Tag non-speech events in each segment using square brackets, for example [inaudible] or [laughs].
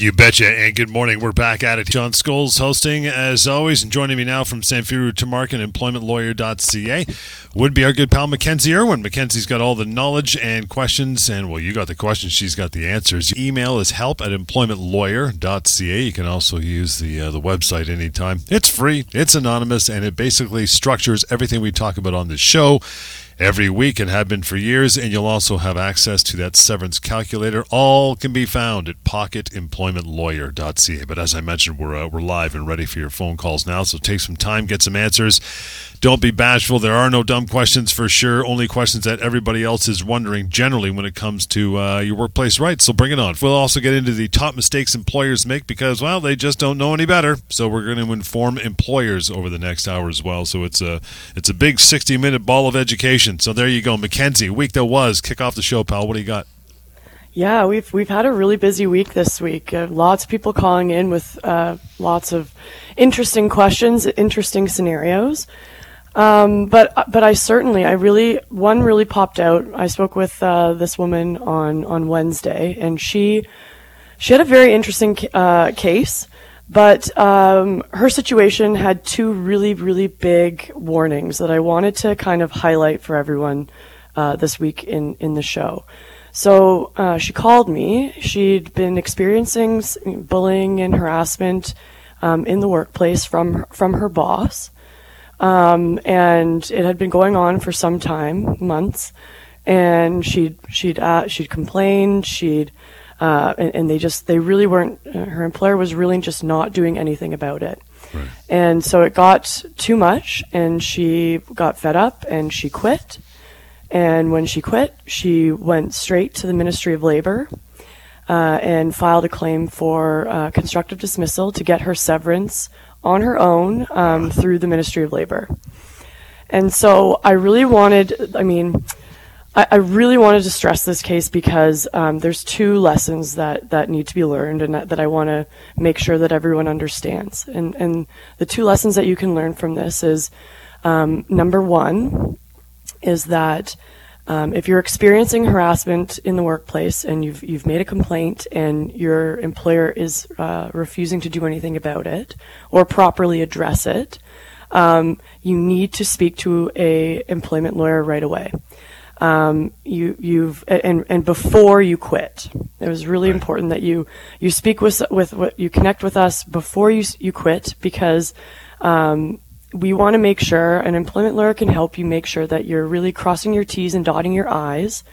You betcha. And good morning. We're back at it. John Scholes hosting as always, and joining me now from Samfiru Tamarkin, employmentlawyer.ca, would be our good pal Mackenzie Irwin. Mackenzie's got all the knowledge and questions, and well, you got the questions, she's got the answers. Email is help at employmentlawyer.ca. You can also use the uh, the website anytime. It's free, it's anonymous, and it basically structures everything we talk about on this show every week and have been for years. And you'll also have access to that severance calculator. All can be found at pocketemploymentlawyer.ca. But as I mentioned, we're, uh, we're live and ready for your phone calls now. So take some time, get some answers. Don't be bashful. There are no dumb questions for sure. Only questions that everybody else is wondering generally when it comes to uh, your workplace rights. So bring it on. We'll also get into the top mistakes employers make because, well, they just don't know any better. So we're going to inform employers over the next hour as well. So it's a it's a big 60 minute ball of education. So there you go, Mackenzie. Week that was. Kick off the show, pal. What do you got? Yeah, we've we've had a really busy week this week. Uh, lots of people calling in with uh, lots of interesting questions, interesting scenarios. Um, but but I certainly I really one really popped out. I spoke with uh, this woman on on Wednesday, and she she had a very interesting uh, case, but um, her situation had two really really big warnings that I wanted to kind of highlight for everyone uh, this week in in the show. So uh, she called me. She'd been experiencing bullying and harassment um, in the workplace from from her boss. Um, and it had been going on for some time, months. And she'd she'd uh, she'd complained. She'd uh, and, and, they just they really weren't. Uh, her employer was really just not doing anything about it. Right. And so it got too much, and she got fed up, and she quit. And when she quit, she went straight to the Ministry of Labor uh, and filed a claim for uh, constructive dismissal to get her severance on her own um, through the Ministry of Labor. And so I really wanted, I mean, I, I really wanted to stress this case because um, there's two lessons that, that need to be learned and that, that I want to make sure that everyone understands. And, and the two lessons that you can learn from this is um, number one is that um, if you're experiencing harassment in the workplace and you've you've made a complaint and your employer is uh, refusing to do anything about it or properly address it, um, you need to speak to a employment lawyer right away. Um, you you've and and before you quit, it was really right. important that you you speak with with you connect with us before you you quit because um, we want to make sure an employment lawyer can help you make sure that you're really crossing your T's and dotting your I's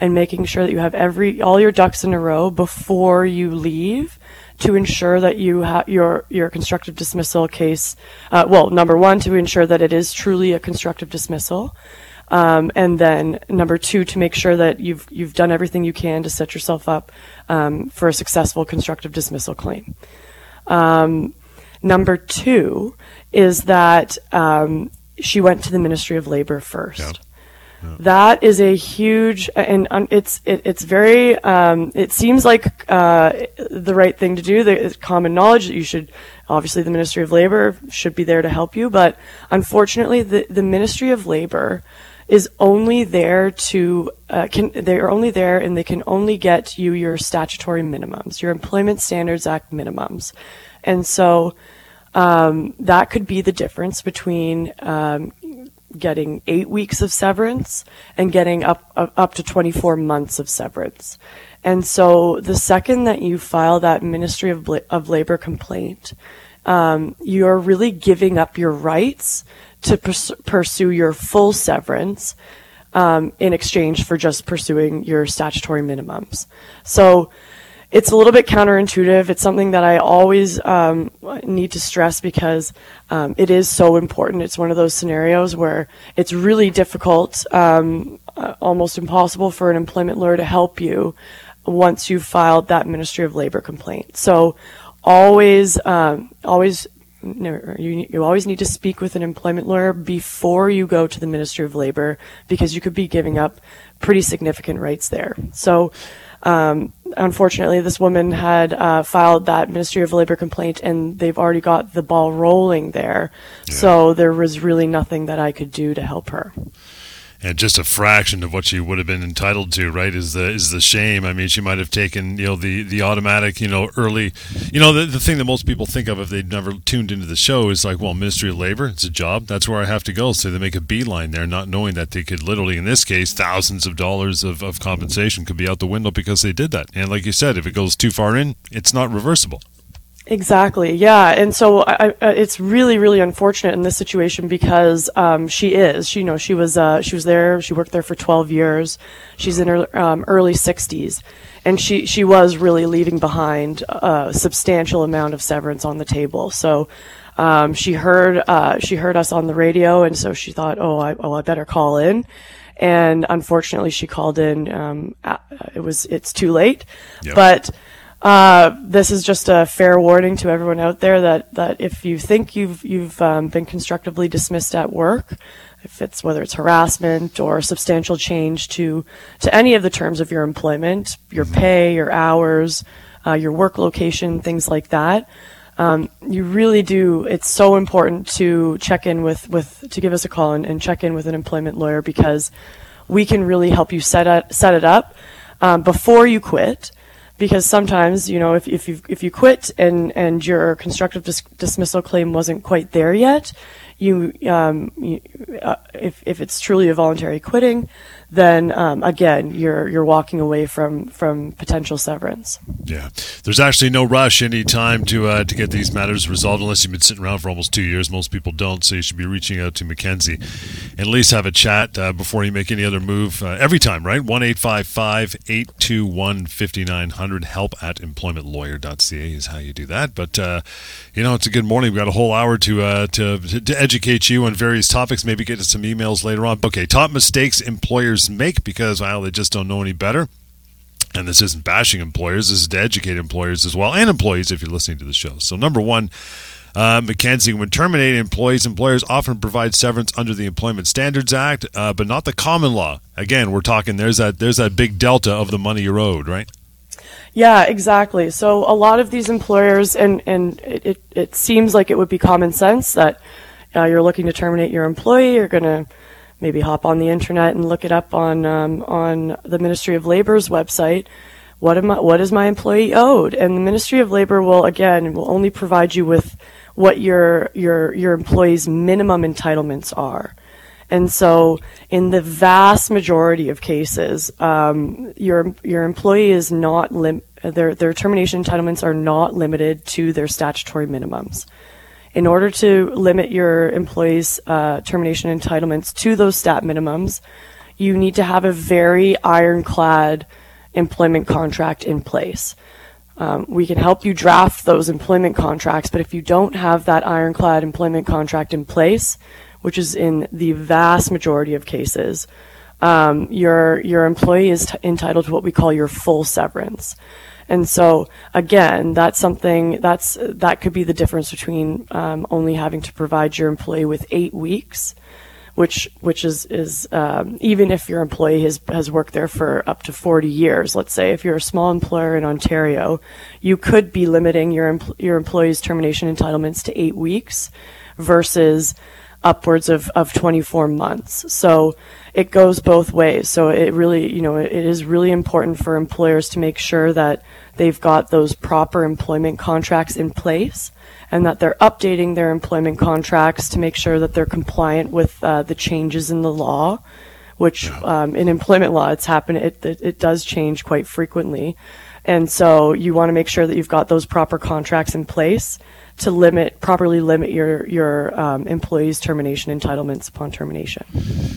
and making sure that you have every all your ducks in a row before you leave to ensure that you have your your constructive dismissal case uh, well number one to ensure that it is truly a constructive dismissal um, and then number two to make sure that you've you've done everything you can to set yourself up um, for a successful constructive dismissal claim. Um, number two is that um, she went to the Ministry of Labor first. Yeah. Yeah. That is a huge, and um, it's it, it's very. Um, it seems like uh, the right thing to do. There's common knowledge that you should. Obviously, the Ministry of Labor should be there to help you, but unfortunately, the the Ministry of Labor is only there to uh, can they are only there and they can only get you your statutory minimums, your Employment Standards Act minimums, and so um, that could be the difference between um, getting eight weeks of severance and getting up up to 24 months of severance. And so the second that you file that Ministry of, of Labor complaint, um, you're really giving up your rights to pers- pursue your full severance um, in exchange for just pursuing your statutory minimums. So it's a little bit counterintuitive. It's something that I always um, need to stress because um, it is so important. It's one of those scenarios where it's really difficult, um, uh, almost impossible for an employment lawyer to help you once you've filed that Ministry of Labor complaint. So always, um, always. You, you always need to speak with an employment lawyer before you go to the Ministry of Labor because you could be giving up pretty significant rights there. So, Um, unfortunately, this woman had uh, filed that Ministry of Labor complaint, and they've already got the ball rolling there. Yeah. So there was really nothing that I could do to help her and just a fraction of what she would have been entitled to, right? Is the is the shame. I mean, she might have taken you know the the automatic, you know, early, you know, the, the thing that most people think of if they'd never tuned into the show is like, well, Ministry of Labor, it's a job, that's where I have to go. So they make a beeline there, not knowing that they could literally, in this case, thousands of dollars of, of compensation could be out the window because they did that. And like you said, if it goes too far in, it's not reversible. Exactly. Yeah, and so I, I, it's really, really unfortunate in this situation because um, she is. She, you know, she was uh, she was there. She worked there for 12 years. She's in her um, early 60s, and she she was really leaving behind a substantial amount of severance on the table. So. Um, she heard uh, she heard us on the radio, and so she thought, "Oh, I, oh, I better call in." And unfortunately, she called in. Um, it was it's too late, yep. but uh, this is just a fair warning to everyone out there that, that if you think you've you've um, been constructively dismissed at work, if it's whether it's harassment or substantial change to to any of the terms of your employment, your mm-hmm. pay, your hours, uh, your work location, things like that. Um, you really do. It's so important to check in with, with to give us a call and, and check in with an employment lawyer because we can really help you set it set it up um, before you quit because sometimes you know if, if you if you quit and and your constructive dis- dismissal claim wasn't quite there yet you, um, you uh, if if it's truly a voluntary quitting, then um, again you're you're walking away from from potential severance. Yeah, there's actually no rush any time to uh, to get these matters resolved unless you've been sitting around for almost two years. Most people don't, so you should be reaching out to Mackenzie and at least have a chat uh, before you make any other move. Uh, every time, right? One eight five five eight two one fifty nine hundred. Help at employmentlawyer.ca is how you do that. But uh, you know, it's a good morning. We've got a whole hour to uh, to to educate you on various topics, maybe get to some emails later on. Okay, top mistakes employers make because, well, they just don't know any better. And this isn't bashing employers, this is to educate employers as well, and employees if you're listening to the show. So, number one, uh, Mackenzie, when terminating employees, employers often provide severance under the Employment Standards Act, uh, but not the common law. Again, we're talking there's that there's that big delta of the money you're owed, right? Yeah, exactly. So a lot of these employers, and and it, it, it seems like it would be common sense that uh, you're looking to terminate your employee, you're going to maybe hop on the internet and look it up on um, on the Ministry of Labor's website. What am I, what is my employee owed? And the Ministry of Labor will again will only provide you with what your your your employee's minimum entitlements are. And so, in the vast majority of cases, um, your your employee is not lim- their their termination entitlements are not limited to their statutory minimums in order to limit your employees' uh, termination entitlements to those stat minimums, you need to have a very ironclad employment contract in place. Um, we can help you draft those employment contracts, but if you don't have that ironclad employment contract in place, which is in the vast majority of cases, um, your your employee is t- entitled to what we call your full severance. And so again, that's something that's that could be the difference between um, only having to provide your employee with eight weeks, which which is is um, even if your employee has has worked there for up to 40 years. Let's say if you're a small employer in Ontario, you could be limiting your empl- your employee's termination entitlements to eight weeks versus upwards of, of 24 months. So it goes both ways. So it really, you know, it is really important for employers to make sure that they've got those proper employment contracts in place and that they're updating their employment contracts to make sure that they're compliant with uh, the changes in the law, which um, in employment law, it's happened, it, it, it does change quite frequently. And so you want to make sure that you've got those proper contracts in place to limit properly limit your your um, employees' termination entitlements upon termination.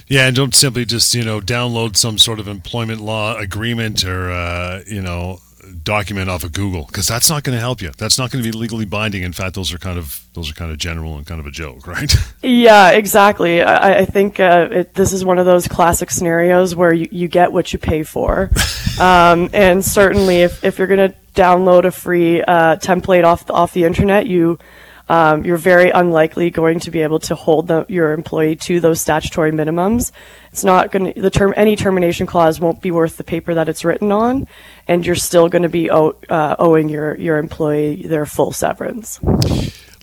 Yeah, and don't simply just you know download some sort of employment law agreement or uh, you know document off of Google because that's not going to help you. That's not going to be legally binding. In fact, those are kind of those are kind of general and kind of a joke, right? [laughs] Yeah, exactly. I, I think uh, it, this is one of those classic scenarios where you, you get what you pay for, [laughs] um, and certainly if, if you're going to download a free uh, template off the, off the internet, you um, you're very unlikely going to be able to hold the, your employee to those statutory minimums. It's not going to the term any termination clause won't be worth the paper that it's written on, and you're still going to be owe, uh, owing your your employee their full severance.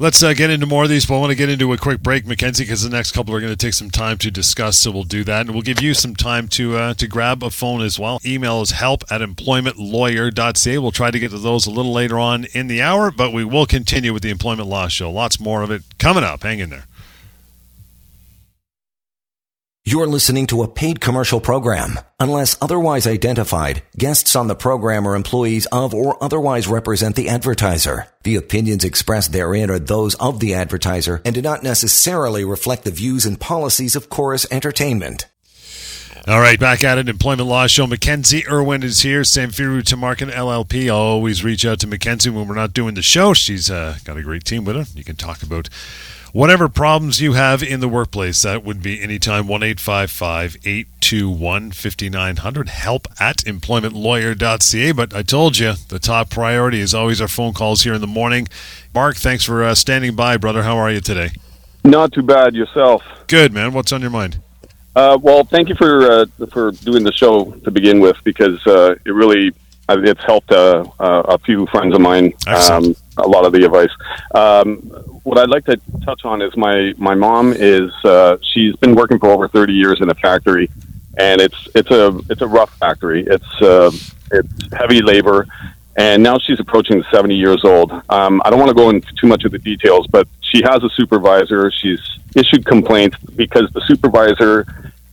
Let's uh, get into more of these, but I want to get into a quick break, Mackenzie, because the next couple are going to take some time to discuss. So we'll do that, and we'll give you some time to uh, to grab a phone as well. Email is help at employmentlawyer.ca. We'll try to get to those a little later on in the hour, but we will continue with the employment law show. Lots more of it coming up. Hang in there. You're listening to a paid commercial program. Unless otherwise identified, guests on the program are employees of or otherwise represent the advertiser. The opinions expressed therein are those of the advertiser and do not necessarily reflect the views and policies of Chorus Entertainment. All right, back at it. Employment Law Show. Mackenzie Irwin is here. Samfiru Tamarkin LLP. I'll always reach out to Mackenzie when we're not doing the show. She's uh, got a great team with her. You can talk about whatever problems you have in the workplace. That would be anytime 1 821 5900. Help at employmentlawyer.ca. But I told you the top priority is always our phone calls here in the morning. Mark, thanks for uh, standing by, brother. How are you today? Not too bad yourself. Good, man. What's on your mind? Uh, well, thank you for uh, for doing the show to begin with because uh, it really uh, it's helped uh, uh, a few friends of mine. Um, a lot of the advice. Um, what I'd like to touch on is my my mom is uh, she's been working for over thirty years in a factory, and it's it's a it's a rough factory. It's uh, it's heavy labor, and now she's approaching seventy years old. Um, I don't want to go into too much of the details, but she has a supervisor. She's issued complaints because the supervisor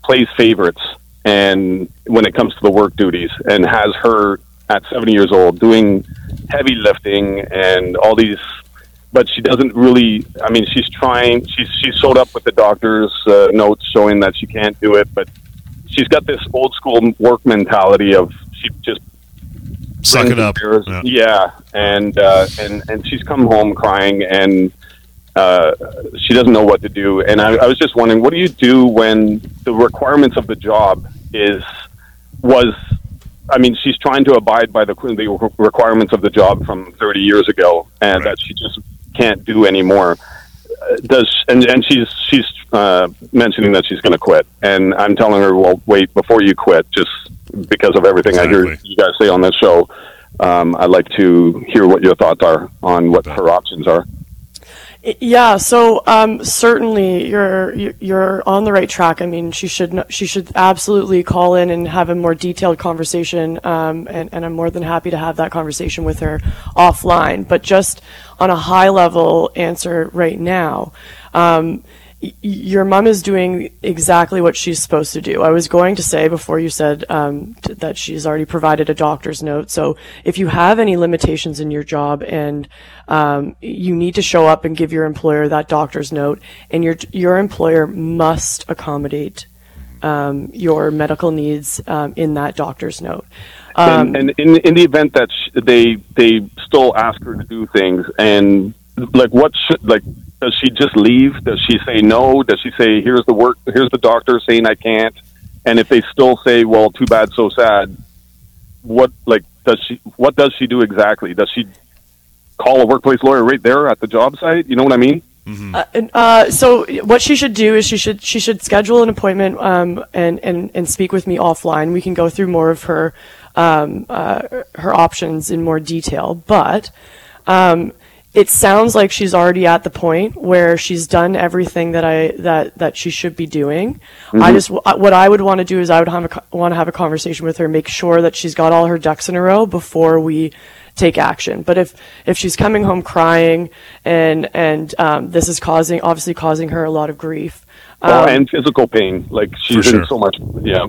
plays favorites and when it comes to the work duties and has her at 70 years old doing heavy lifting and all these but she doesn't really i mean she's trying she's she showed up with the doctor's uh, notes showing that she can't do it but she's got this old school work mentality of she just suck it up yeah, yeah. and uh, and and she's come home crying and uh, she doesn't know what to do. And I, I was just wondering, what do you do when the requirements of the job is was I mean, she's trying to abide by the, the requirements of the job from 30 years ago, and right. that she just can't do anymore. Uh, does and and she's she's uh, mentioning that she's going to quit, and I'm telling her, well, wait before you quit, just because of everything exactly. I hear you guys say on this show. Um, I'd like to hear what your thoughts are on what her options are. Yeah, so um, certainly you're you're on the right track. I mean, she should she should absolutely call in and have a more detailed conversation, um, and, and I'm more than happy to have that conversation with her offline. But just on a high level answer right now, um, your mom is doing exactly what she's supposed to do. I was going to say before you said um, t- that she's already provided a doctor's note. So if you have any limitations in your job and um, you need to show up and give your employer that doctor's note, and your your employer must accommodate um, your medical needs um, in that doctor's note. and, um, and in in the event that sh- they they still ask her to do things and like what should like does she just leave? Does she say no? Does she say here's the work here's the doctor saying I can't? And if they still say, Well, too bad, so sad, what like does she what does she do exactly? Does she call a workplace lawyer right there at the job site? You know what I mean? Mm-hmm. Uh, uh, so what she should do is she should she should schedule an appointment um, and, and and speak with me offline. We can go through more of her um, uh, her options in more detail. But um, it sounds like she's already at the point where she's done everything that I that that she should be doing. Mm-hmm. I just what I would want to do is I would have a, want to have a conversation with her, make sure that she's got all her ducks in a row before we take action. But if if she's coming home crying and and um, this is causing obviously causing her a lot of grief. Um, oh, and physical pain. Like she's sure. in so much. Yeah.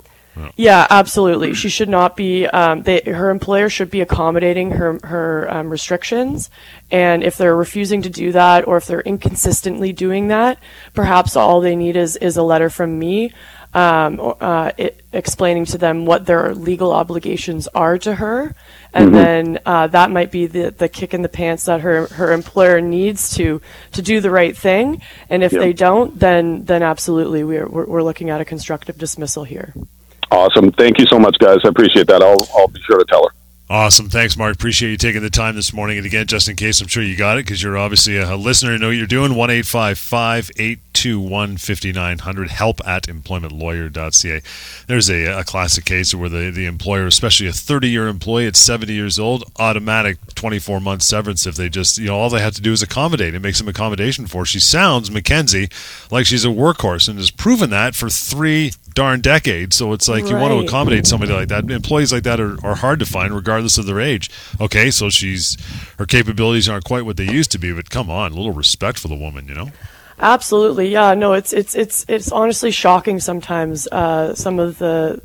Yeah, absolutely. She should not be. Um, they, her employer should be accommodating her her um, restrictions, and if they're refusing to do that, or if they're inconsistently doing that, perhaps all they need is is a letter from me, um, uh, it, explaining to them what their legal obligations are to her, and mm-hmm. then uh, that might be the the kick in the pants that her her employer needs to to do the right thing. And if they don't, then then absolutely we're we're looking at a constructive dismissal here. Awesome. Thank you so much, guys. I appreciate that. I'll, I'll be sure to tell her. Awesome. Thanks, Mark. Appreciate you taking the time this morning. And again, just in case, I'm sure you got it because you're obviously a, listener and know what you're doing. 1 821 5900. Help at employmentlawyer.ca. There's a, a classic case where the, the employer, especially a 30 year employee at 70 years old, automatic 24 month severance if they just, you know, all they have to do is accommodate and make some accommodation for. She sounds, Mackenzie, like she's a workhorse and has proven that for three darn decades. So it's like right. you want to accommodate somebody like that. Employees like that are, are hard to find, regardless of their age. Okay, so she's her capabilities aren't quite what they used to be, but come on, a little respect for the woman, you know. Absolutely, yeah. No, it's it's it's it's honestly shocking sometimes. Uh, some of the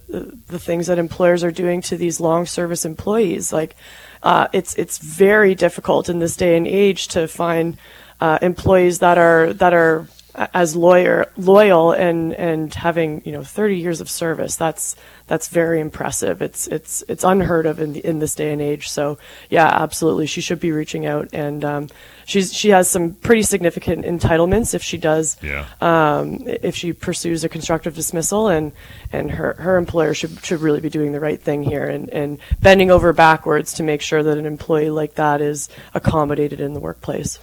the things that employers are doing to these long service employees, like uh, it's it's very difficult in this day and age to find uh, employees that are that are as lawyer loyal and and having you know 30 years of service that's that's very impressive. It's it's it's unheard of in the, in this day and age. So yeah absolutely. She should be reaching out and um, she's she has some pretty significant entitlements if she does yeah. um, if she pursues a constructive dismissal and and her her employer should should really be doing the right thing here and and bending over backwards to make sure that an employee like that is accommodated in the workplace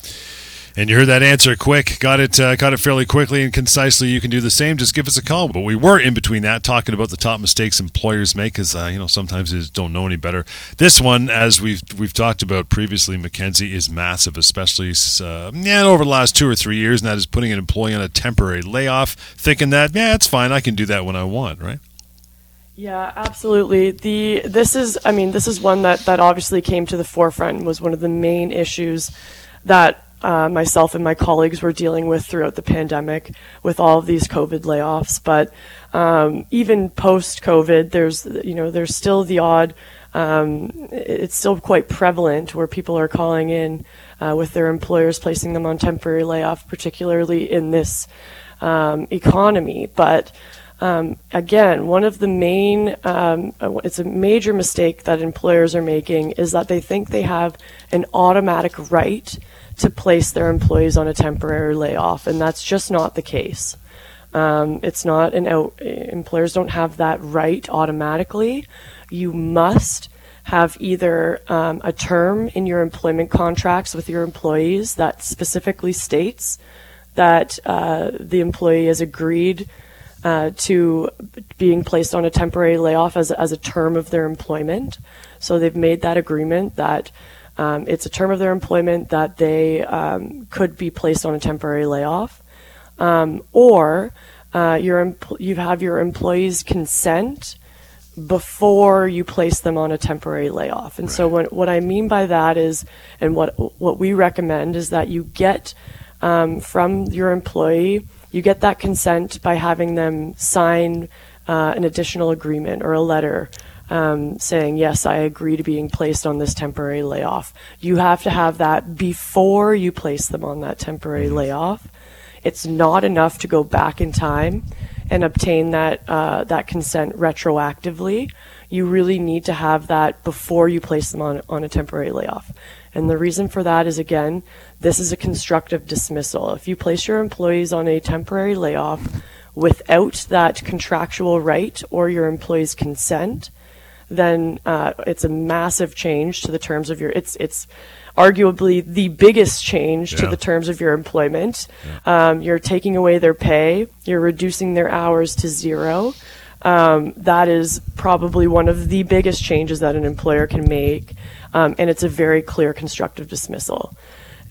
and you heard that answer quick, got it, uh, got it fairly quickly and concisely. You can do the same. Just give us a call. But we were in between that talking about the top mistakes employers make, because uh, you know sometimes they just don't know any better. This one, as we've we've talked about previously, Mackenzie is massive, especially uh, yeah over the last two or three years, and that is putting an employee on a temporary layoff, thinking that yeah it's fine, I can do that when I want, right? Yeah, absolutely. The this is I mean this is one that that obviously came to the forefront was one of the main issues that uh, myself and my colleagues were dealing with throughout the pandemic with all of these COVID layoffs. But um, even post COVID, there's you know there's still the odd. Um, it's still quite prevalent where people are calling in uh, with their employers placing them on temporary layoff, particularly in this um, economy. But um, again, one of the main, um, it's a major mistake that employers are making is that they think they have an automatic right to place their employees on a temporary layoff, and that's just not the case. Um, it's not an out, employers don't have that right automatically. You must have either um, a term in your employment contracts with your employees that specifically states that uh, the employee has agreed uh, to being placed on a temporary layoff as, as a term of their employment. So they've made that agreement that um, it's a term of their employment that they um, could be placed on a temporary layoff, um, or uh, your you have your employees' consent before you place them on a temporary layoff. And right. so what, what I mean by that is, and what what we recommend is that you get um, from your employee, you get that consent by having them sign uh, an additional agreement or a letter um, saying, yes, I agree to being placed on this temporary layoff. You have to have that before you place them on that temporary mm-hmm. layoff. It's not enough to go back in time and obtain that, uh, that consent retroactively. You really need to have that before you place them on, on a temporary layoff. And the reason for that is again, this is a constructive dismissal. If you place your employees on a temporary layoff without that contractual right or your employee's consent, then uh, it's a massive change to the terms of your. It's it's arguably the biggest change yeah. to the terms of your employment. Yeah. Um, you're taking away their pay. You're reducing their hours to zero. Um, that is probably one of the biggest changes that an employer can make, um, and it's a very clear constructive dismissal.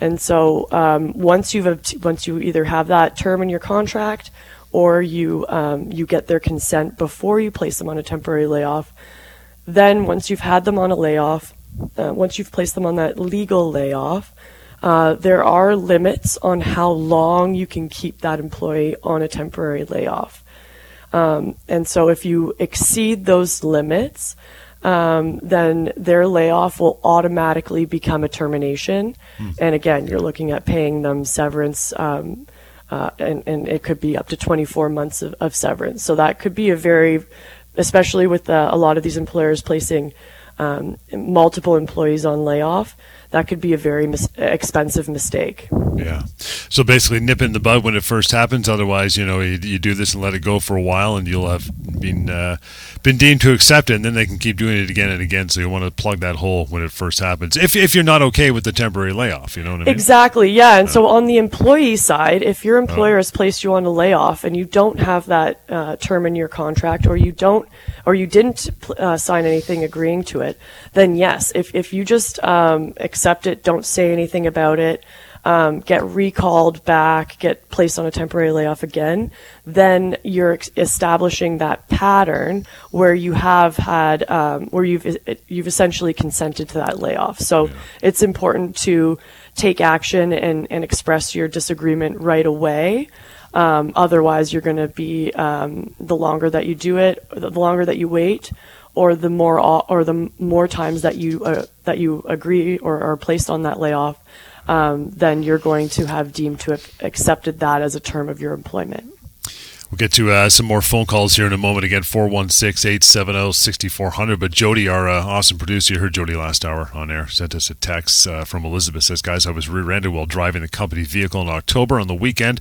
And so um, once you've once you either have that term in your contract or you um, you get their consent before you place them on a temporary layoff, then, once you've had them on a layoff, uh, once you've placed them on that legal layoff, uh, there are limits on how long you can keep that employee on a temporary layoff. Um, and so, if you exceed those limits, um, then their layoff will automatically become a termination. Hmm. And again, you're looking at paying them severance, um, uh, and, and, it could be up to 24 months of, of severance. So that could be a very especially with uh, a lot of these employers placing um, multiple employees on layoff, that could be a very mis- expensive mistake. Yeah. So basically, nip in the bud when it first happens. Otherwise, you know, you, you do this and let it go for a while, and you'll have been uh, been deemed to accept it, and then they can keep doing it again and again. So you want to plug that hole when it first happens. If if you're not okay with the temporary layoff, you know what I mean? Exactly. Yeah. And uh, so on the employee side, if your employer uh, has placed you on a layoff and you don't have that uh, term in your contract, or you don't, or you didn't uh, sign anything agreeing to it, then yes, if if you just um, accept it, don't say anything about it, um, get recalled back, get placed on a temporary layoff again, then you're ex- establishing that pattern where you have had, um, where you've you've essentially consented to that layoff. So yeah. it's important to take action and, and express your disagreement right away. Um, otherwise, you're going to be um, the longer that you do it, the longer that you wait, or the more or the more times that you uh, that you agree or are placed on that layoff, um, then you're going to have deemed to have accepted that as a term of your employment. We'll get to uh, some more phone calls here in a moment. Again, 416 870 6400. But Jody, our uh, awesome producer, you heard Jody last hour on air, sent us a text uh, from Elizabeth. Says, Guys, I was rear ended while driving the company vehicle in October on the weekend.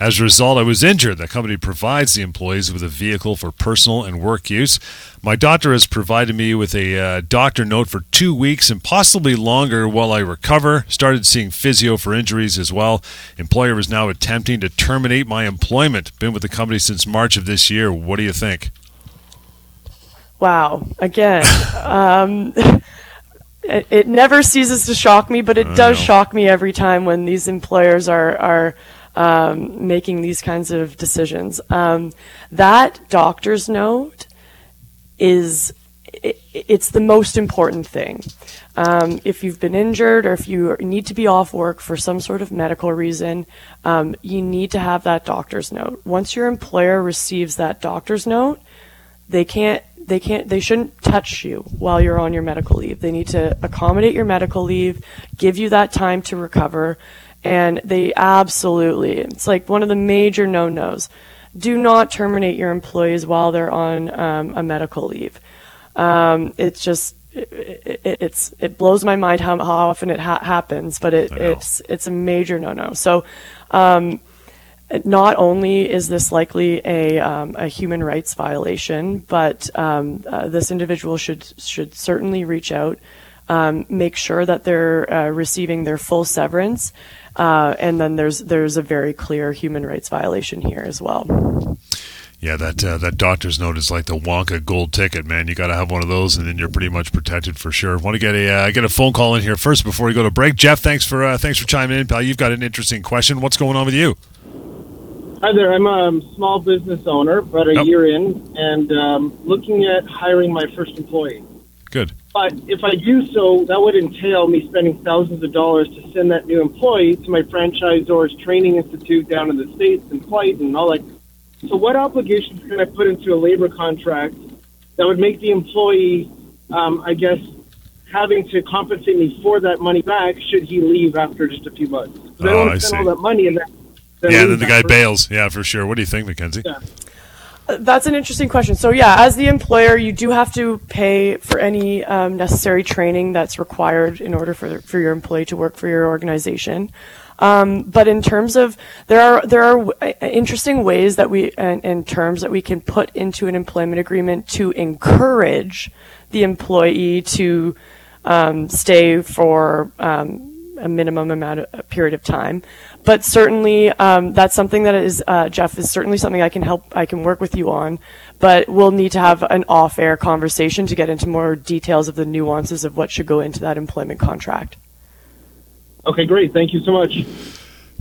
As a result, I was injured. The company provides the employees with a vehicle for personal and work use. My doctor has provided me with a uh, doctor note for two weeks and possibly longer while I recover. Started seeing physio for injuries as well. Employer is now attempting to terminate my employment. Been with the company since March of this year. What do you think? Wow. Again, [laughs] um, it, it, never ceases to shock me, but it does shock me every time when these employers are are um, making these kinds of decisions. Um, that doctor's note is it, it's the most important thing. Um, if you've been injured or if you need to be off work for some sort of medical reason, um, you need to have that doctor's note. Once your employer receives that doctor's note, they can't they can't they shouldn't touch you while you're on your medical leave. They need to accommodate your medical leave, give you that time to recover, and they absolutely, it's like one of the major no nos. Do not terminate your employees while they're on um, a medical leave. Um, it's just, it, it, it's it blows my mind how, how often it ha- happens, but it, it's it's a major no no. So, um, not only is this likely a, um, a human rights violation, but um, uh, this individual should should certainly reach out, um, make sure that they're uh, receiving their full severance, uh, and then there's there's a very clear human rights violation here as well. Yeah, that uh, that doctor's note is like the Wonka gold ticket, man. You got to have one of those, and then you're pretty much protected for sure. Want to get a uh, get a phone call in here first before we go to break. Jeff, thanks for uh, thanks for chiming in, pal. You've got an interesting question. What's going on with you? Hi there. I'm a small business owner, about a year in, and um, looking at hiring my first employee. Good. But if I do so, that would entail me spending thousands of dollars to send that new employee to my franchisor's training institute down in the States and flight and all that. So what obligations can I put into a labor contract that would make the employee, um, I guess, having to compensate me for that money back should he leave after just a few months? Oh, I to spend all that money and then, then yeah, then the guy bails. Yeah, for sure. What do you think, Mackenzie? Yeah. That's an interesting question. So yeah, as the employer, you do have to pay for any um, necessary training that's required in order for for your employee to work for your organization. Um, but in terms of there are there are w- uh, interesting ways that we and, and terms that we can put into an employment agreement to encourage the employee to um, stay for um, a minimum amount of a period of time. But certainly, um, that's something that is uh, Jeff is certainly something I can help. I can work with you on. But we'll need to have an off-air conversation to get into more details of the nuances of what should go into that employment contract. Okay, great. Thank you so much.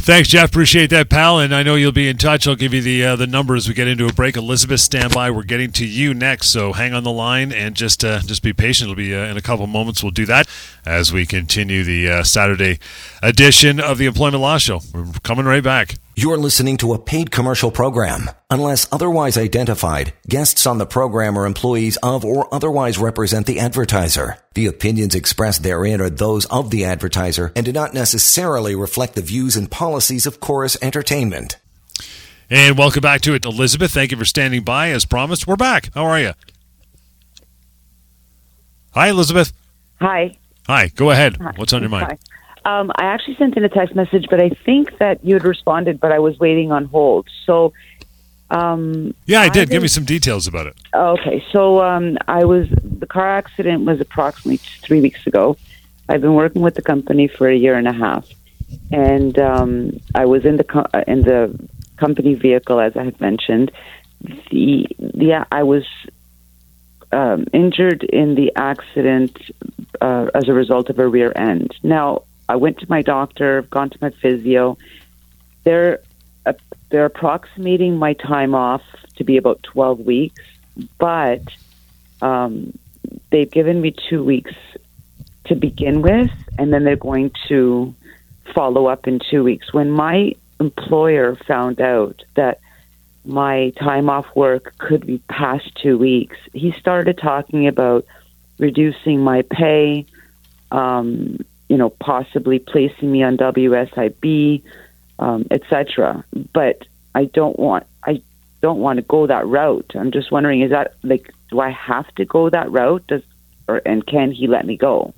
Thanks, Jeff. Appreciate that, pal. And I know you'll be in touch. I'll give you the uh, the number as we get into a break. Elizabeth, stand by. We're getting to you next, so hang on the line and just uh, just be patient. It'll be uh, in a couple of moments. We'll do that as we continue the uh, Saturday edition of the Employment Law Show. We're coming right back. You're listening to a paid commercial program. Unless otherwise identified, guests on the program are employees of or otherwise represent the advertiser. The opinions expressed therein are those of the advertiser and do not necessarily reflect the views and policies of Chorus Entertainment. And welcome back to it, Elizabeth. Thank you for standing by. As promised, we're back. How are you? Hi, Elizabeth. Hi. Hi. Go ahead. What's on your mind? Hi. Um, I actually sent in a text message, but I think that you had responded, but I was waiting on hold. So, um, Yeah, I I did. Give me some details about it. okay. So, um, I was the car accident was approximately three weeks ago. I've been working with the company for a year and a half, and um, I was in the co- uh, in the company vehicle as I had mentioned. The the I was um, injured in the accident uh, as a result of a rear end. Now, I went to my doctor, gone to my physio. They're uh, they're approximating my time off to be about twelve weeks, but um, they've given me two weeks to begin with, and then they're going to follow up in two weeks. When my employer found out that my time off work could be past two weeks, he started talking about reducing my pay, um, you know, possibly placing me on WSIB, um, etc. But I don't want I don't want to go that route. I'm just wondering, is that like, do I have to go that route? Does or and can he let me go?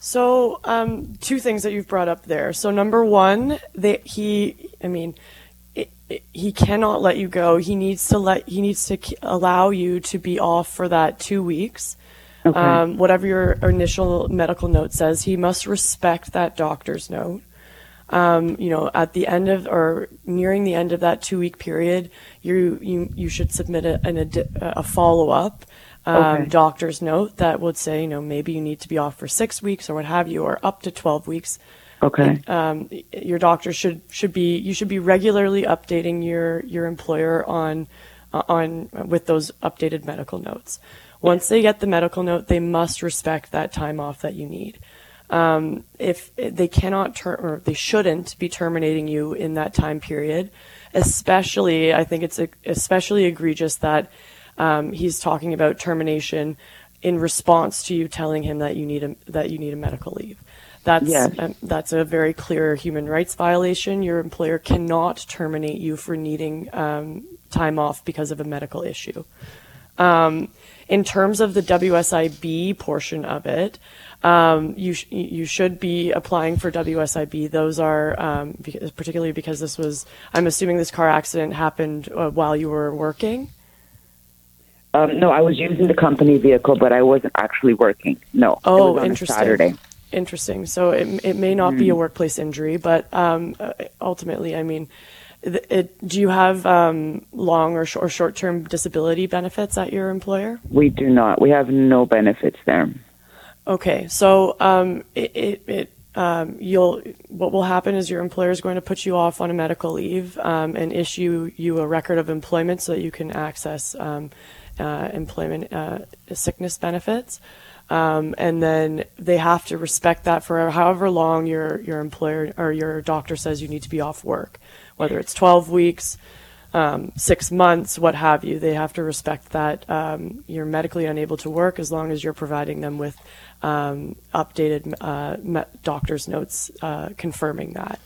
So, um, two things that you've brought up there. So, number one, that he, I mean, it, it, he cannot let you go. He needs to let, he needs to allow you to be off for that two weeks. Okay. Um, whatever your initial medical note says, he must respect that doctor's note. Um, you know, at the end of or nearing the end of that two week period, you you you should submit a, an, a follow up um, Okay. doctor's note that would say, you know, maybe you need to be off for six weeks or what have you, or up to twelve weeks. Okay. Um, your doctor should should be you should be regularly updating your your employer on uh, on with those updated medical notes. Once they get the medical note, they must respect that time off that you need. Um, if they cannot ter- or they shouldn't be terminating you in that time period, especially I think it's especially egregious that um, he's talking about termination in response to you telling him that you need a that you need a medical leave. That's Yes. um, that's a very clear human rights violation. Your employer cannot terminate you for needing um, time off because of a medical issue. Um, in terms of the WSIB portion of it, um, you sh- you should be applying for WSIB. Those are um, because, particularly because this was. I'm assuming this car accident happened uh, while you were working. Um, no, I was using the company vehicle, but I wasn't actually working. No. Oh, was on a interesting. Saturday. Interesting. So it, it may not be a workplace injury, but um, uh, ultimately, I mean, it, do you have um, long or, sh- or short term disability benefits at your employer? We do not. We have no benefits there. Okay, so um, it, it, it um, you'll what will happen is your employer is going to put you off on a medical leave um, and issue you a record of employment so that you can access um, uh, employment uh, sickness benefits. Um, and then they have to respect that for however long your your employer or your doctor says you need to be off work, whether it's 12 weeks, um, six months, what have you. They have to respect that um, you're medically unable to work as long as you're providing them with um, updated uh, me- doctor's notes uh, confirming that.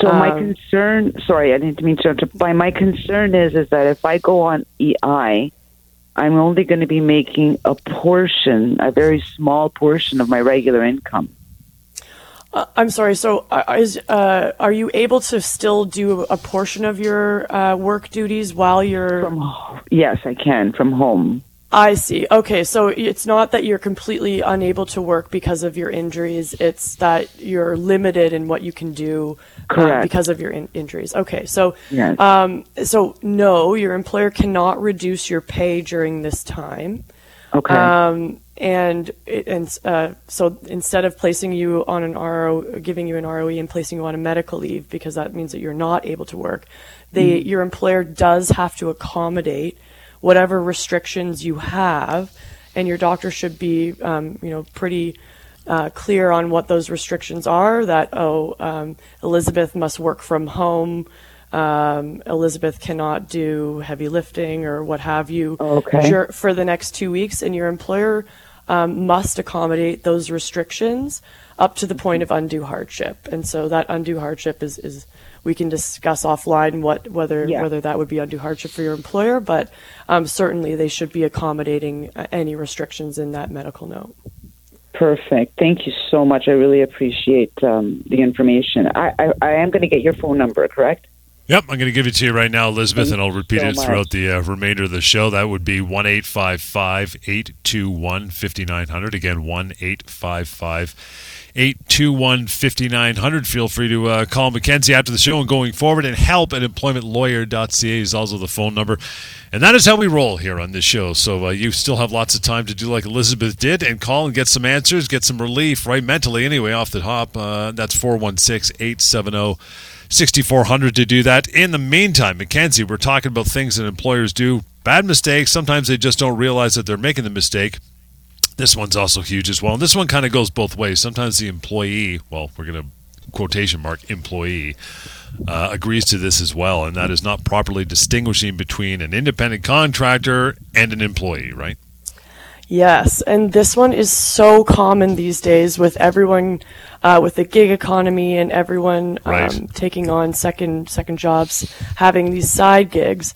So my Um, concern, sorry, I didn't mean to interrupt. My my concern is is that if I go on EI, I'm only going to be making a portion, a very small portion of my regular income. Uh, I'm sorry. So, uh, is uh, are you able to still do a portion of your uh, work duties while you're? From yes, I can from home. I see. Okay, so it's not that you're completely unable to work because of your injuries. It's that you're limited in what you can do uh, because of your in- injuries. Okay, so Yes. um, so no, your employer cannot reduce your pay during this time. Okay. Um, and it, and uh, so instead of placing you on an RO, giving you an ROE and placing you on a medical leave because that means that you're not able to work, they your employer does have to accommodate whatever restrictions you have, and your doctor should be um, you know pretty. Uh, clear on what those restrictions are. That oh, um, Elizabeth must work from home. Um, Elizabeth cannot do heavy lifting or what have you Okay. for the next two weeks, and your employer um, must accommodate those restrictions up to the point of undue hardship. And so that undue hardship is, is we can discuss offline what whether Yeah. whether that would be undue hardship for your employer, but um, certainly they should be accommodating uh, any restrictions in that medical note. Perfect. Thank you so much. I really appreciate um, the information. I, I, I am going to get your phone number, correct? Yep, I'm going to give it to you right now, Elizabeth, and I'll repeat so it throughout much. the uh, remainder of the show. That would be 1 821 5900. Again, 1 821 5900. Feel free to uh, call Mackenzie after the show and going forward, and help at employmentlawyer.ca is also the phone number. And that is how we roll here on this show. So uh, you still have lots of time to do like Elizabeth did and call and get some answers, get some relief, right? Mentally, anyway, off the hop. Uh, that's 416 870 6400 to do that. In the meantime, Mackenzie, we're talking about things that employers do. Bad mistakes. Sometimes they just don't realize that they're making the mistake. This one's also huge as well. And this one kind of goes both ways. Sometimes the employee, well, we're going to quotation mark employee, uh, agrees to this as well, and that is not properly distinguishing between an independent contractor and an employee, right? Yes, and this one is so common these days with everyone, uh, with the gig economy and everyone um, Right. taking on second second jobs, having these side gigs.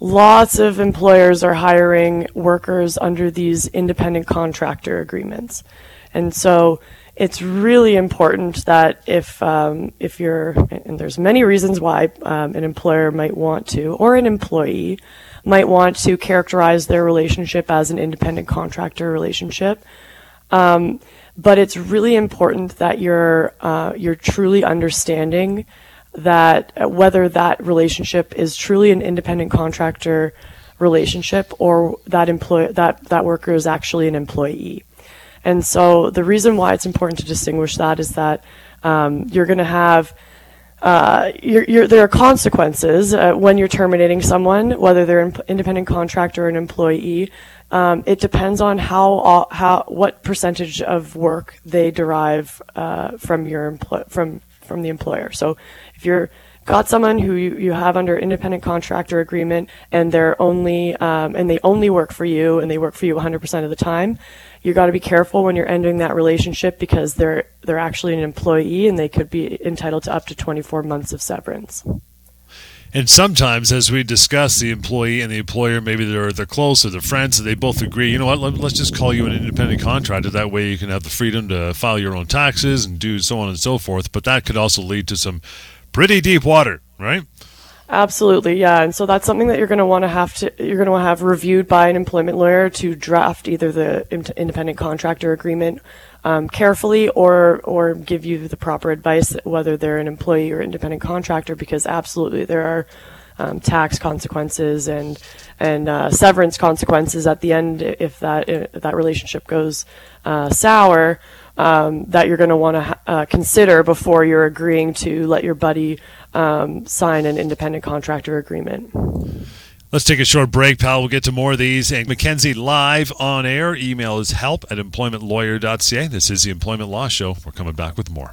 Lots of employers are hiring workers under these independent contractor agreements, and so it's really important that if um, if you're and there's many reasons why um, an employer might want to or an employee might want to characterize their relationship as an independent contractor relationship. Um, but it's really important that you're uh, you're truly understanding that uh, whether that relationship is truly an independent contractor relationship or that employ that that worker is actually an employee. And so the reason why it's important to distinguish that is that um, you're going to have uh, you're, you're, there are consequences uh, when you're terminating someone, whether they're an independent contractor or an employee. Um, it depends on how how what percentage of work they derive uh, from your employ- from from the employer. So if you're got someone who you, you have under independent contractor agreement and they're only um, and they only work for you and they work for you 100% of the time you got to be careful when you're ending that relationship because they're they're actually an employee and they could be entitled to up to 24 months of severance And sometimes, as we discuss, the employee and the employer, maybe they're they're close or they're friends, and they both agree. You know what? Let, let's just call you an independent contractor. That way, you can have the freedom to file your own taxes and do so on and so forth. But that could also lead to some pretty deep water, right? Absolutely, yeah. And so that's something that you're going to want to have to you're going to have reviewed by an employment lawyer to draft either the in- independent contractor agreement um, carefully or or give you the proper advice whether they're an employee or independent contractor because absolutely there are um, tax consequences and and uh, severance consequences at the end if that if that relationship goes uh, sour um, that you're going to want to uh, consider before you're agreeing to let your buddy um, sign an independent contractor agreement. Let's take a short break, pal. We'll get to more of these. And Mackenzie live on air. Email is help at employmentlawyer.ca. This is the Employment Law Show. We're coming back with more.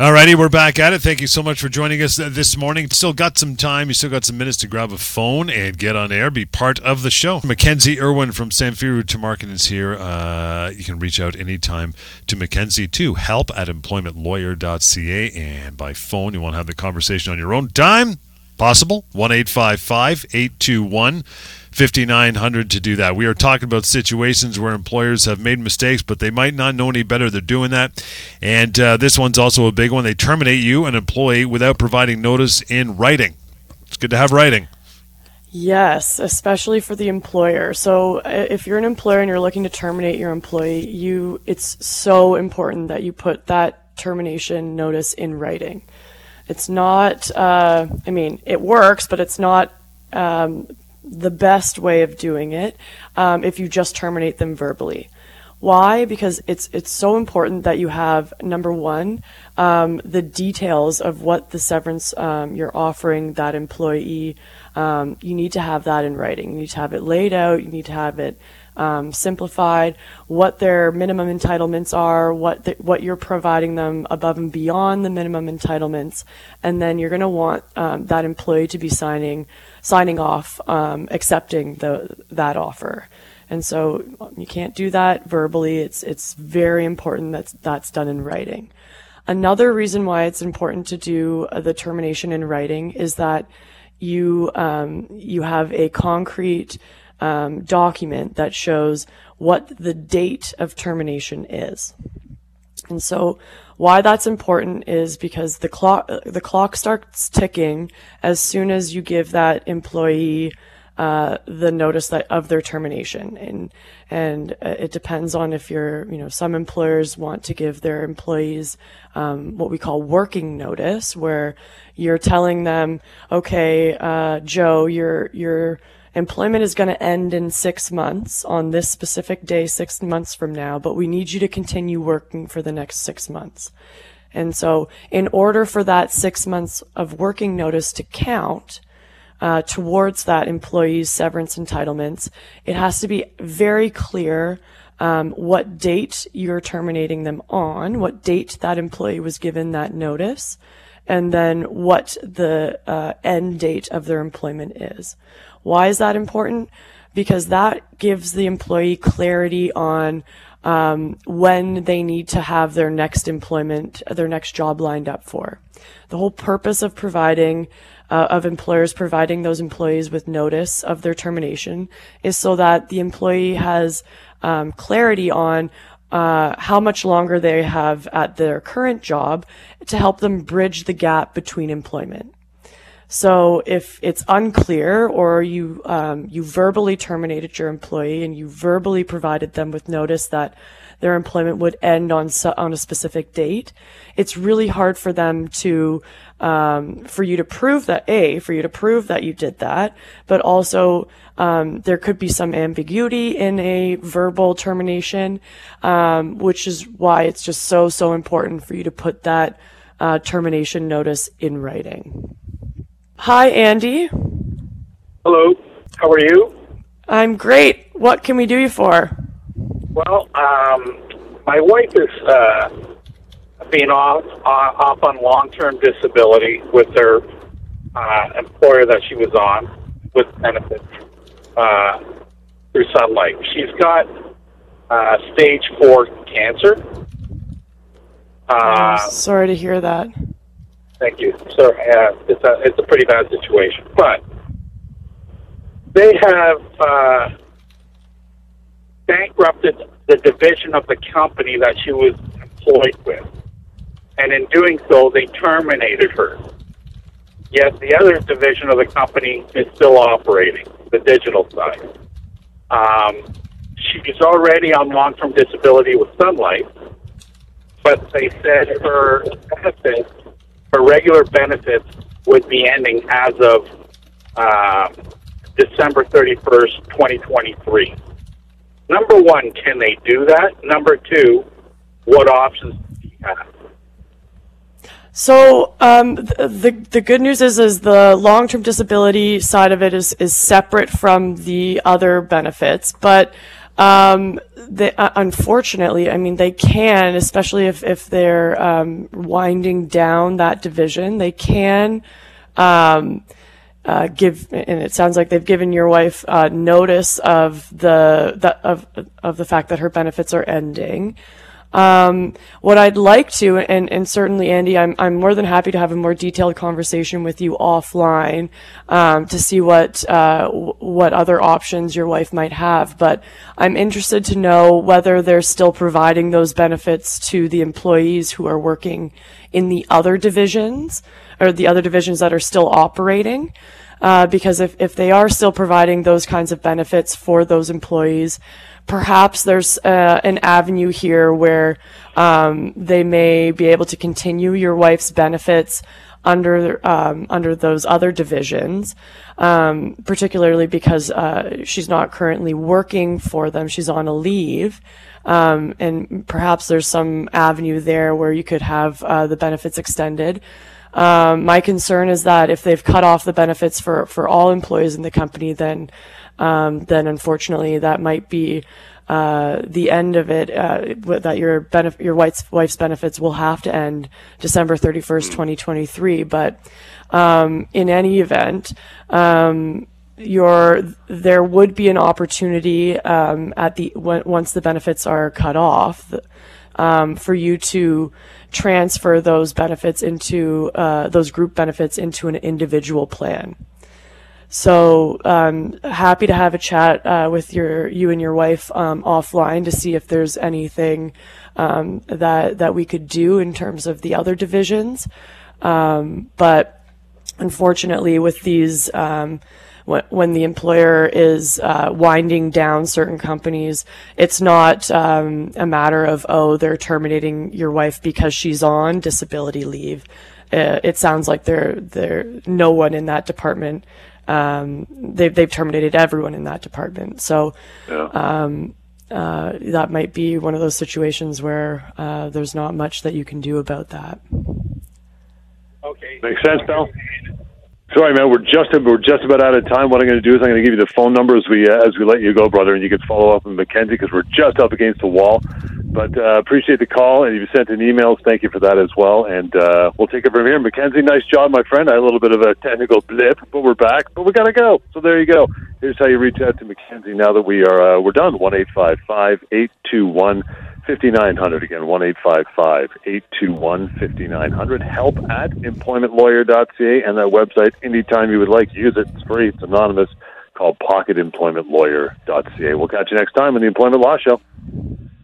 Alrighty, we're back at it. Thank you so much for joining us uh, this morning. Still got some time. You still got some minutes to grab a phone and get on air, be part of the show. Mackenzie Irwin from Samfiru Tamarkin is here. Uh, you can reach out anytime to Mackenzie to help at employmentlawyer.ca. And by phone, you want to have the conversation on your own time. Possible. 1 821 5900 to do that. We are talking about situations where employers have made mistakes, but they might not know any better. They're doing that. And uh, this one's also a big one. They terminate you, an employee, without providing notice in writing. It's good to have writing. Yes, especially for the employer. So if you're an employer and you're looking to terminate your employee, you it's so important that you put that termination notice in writing. It's not. Uh, I mean, it works, but it's not um, the best way of doing it um, if you just terminate them verbally. Why? Because it's it's so important that you have number one um, the details of what the severance um, you're offering that employee. Um, you need to have that in writing. You need to have it laid out. You need to have it um, simplified, what their minimum entitlements are, what the, what you're providing them above and beyond the minimum entitlements, and then you're going to want um, that employee to be signing signing off, um, accepting the that offer. And so you can't do that verbally. It's it's very important that that's done in writing. Another reason why it's important to do uh, the termination in writing is that you um, you have a concrete um, document that shows what the date of termination is. And so, why that's important is because the clock the clock starts ticking as soon as you give that employee uh, the notice that of their termination, and and uh, it depends on if you're you know some employers want to give their employees um, what we call working notice, where you're telling them, okay, uh, Joe, your your employment is going to end in six months on this specific day, six months from now, but we need you to continue working for the next six months. And so, in order for that six months of working notice to count, uh, towards that employee's severance entitlements, it has to be very clear um, what date you're terminating them on, what date that employee was given that notice, and then what the uh, end date of their employment is. Why is that important? Because that gives the employee clarity on um, when they need to have their next employment, their next job lined up for. The whole purpose of providing uh, of employers providing those employees with notice of their termination is so that the employee has um, clarity on uh, how much longer they have at their current job to help them bridge the gap between employment. So if it's unclear or you um, you verbally terminated your employee and you verbally provided them with notice that their employment would end on on a specific date, it's really hard for them to um, for you to prove that a for you to prove that you did that, but also um, there could be some ambiguity in a verbal termination, um, which is why it's just so so important for you to put that uh, termination notice in writing. Hi, Andy. Hello. How are you? I'm great. What can we do you for? Well, um, my wife is uh, being off uh, off on long term disability with her uh, employer that she was on with benefits uh, through Sun Life. She's got uh, stage four cancer. Uh, sorry to hear that. Thank you. sir. uh, it's a it's a pretty bad situation, but they have. Uh, bankrupted the division of the company that she was employed with. And in doing so, they terminated her. Yet the other division of the company is still operating, the digital side. Um, she's already on long term disability with Sun Life, but they said her benefits, her regular benefits, would be ending as of uh, December 31st, 2023 number one, can they do that? Number two, what options do you have? So um, the the good news is is the long term disability side of it is is separate from the other benefits, but um, they, uh, unfortunately, I mean they can, especially if if they're um, winding down that division, they can. Um, uh, give, and it sounds like they've given your wife uh, notice of the, the, of of the fact that her benefits are ending. Um, what I'd like to, and, and certainly Andy, I'm I'm more than happy to have a more detailed conversation with you offline um, to see what uh, what other options your wife might have. But I'm interested to know whether they're still providing those benefits to the employees who are working in the other divisions or the other divisions that are still operating. Uh, because if, if they are still providing those kinds of benefits for those employees, perhaps there's uh, an avenue here where um, they may be able to continue your wife's benefits under um, under those other divisions, um, particularly because uh, she's not currently working for them; she's on a leave. Um, and perhaps there's some avenue there where you could have uh, the benefits extended. Um, my concern is that if they've cut off the benefits for, for all employees in the company, then um, then unfortunately that might be uh, the end of it. Uh, that your benef- your wife's, wife's benefits will have to end December thirty first, twenty twenty three. But um, in any event, um, your there would be an opportunity um, at the once the benefits are cut off um, for you to transfer those benefits into uh, those group benefits into an individual plan. So um, happy to have a chat uh, with your you and your wife um, offline to see if there's anything um, that that we could do in terms of the other divisions. Um, but unfortunately, with these um, when the employer is uh, winding down certain companies, it's not um, a matter of oh they're terminating your wife because she's on disability leave. Uh, it sounds like there there no one in that department. Um, they've they've terminated everyone in that department. So. Yeah. Um, uh, that might be one of those situations where uh, there's not much that you can do about that. Okay. Makes sense, Bill. Sorry, man. We're just we're just about out of time. What I'm going to do is I'm going to give you the phone number as we uh, as we let you go, brother, and you can follow up with Mackenzie because we're just up against the wall. But uh, appreciate the call, and if you sent in emails, thank you for that as well. And uh, we'll take it from here. Mackenzie, nice job, my friend. I had a little bit of a technical blip, but we're back. But we got to go. So there you go. Here's how you reach out to Mackenzie now that we are uh, we're done. One eight five five eight two one. 5900 again 1-855-821-5900 help at employmentlawyer.ca and that website anytime you would like. Use it. It's free. It's anonymous. Called pocketemploymentlawyer.ca we'll catch you next time on the employment law show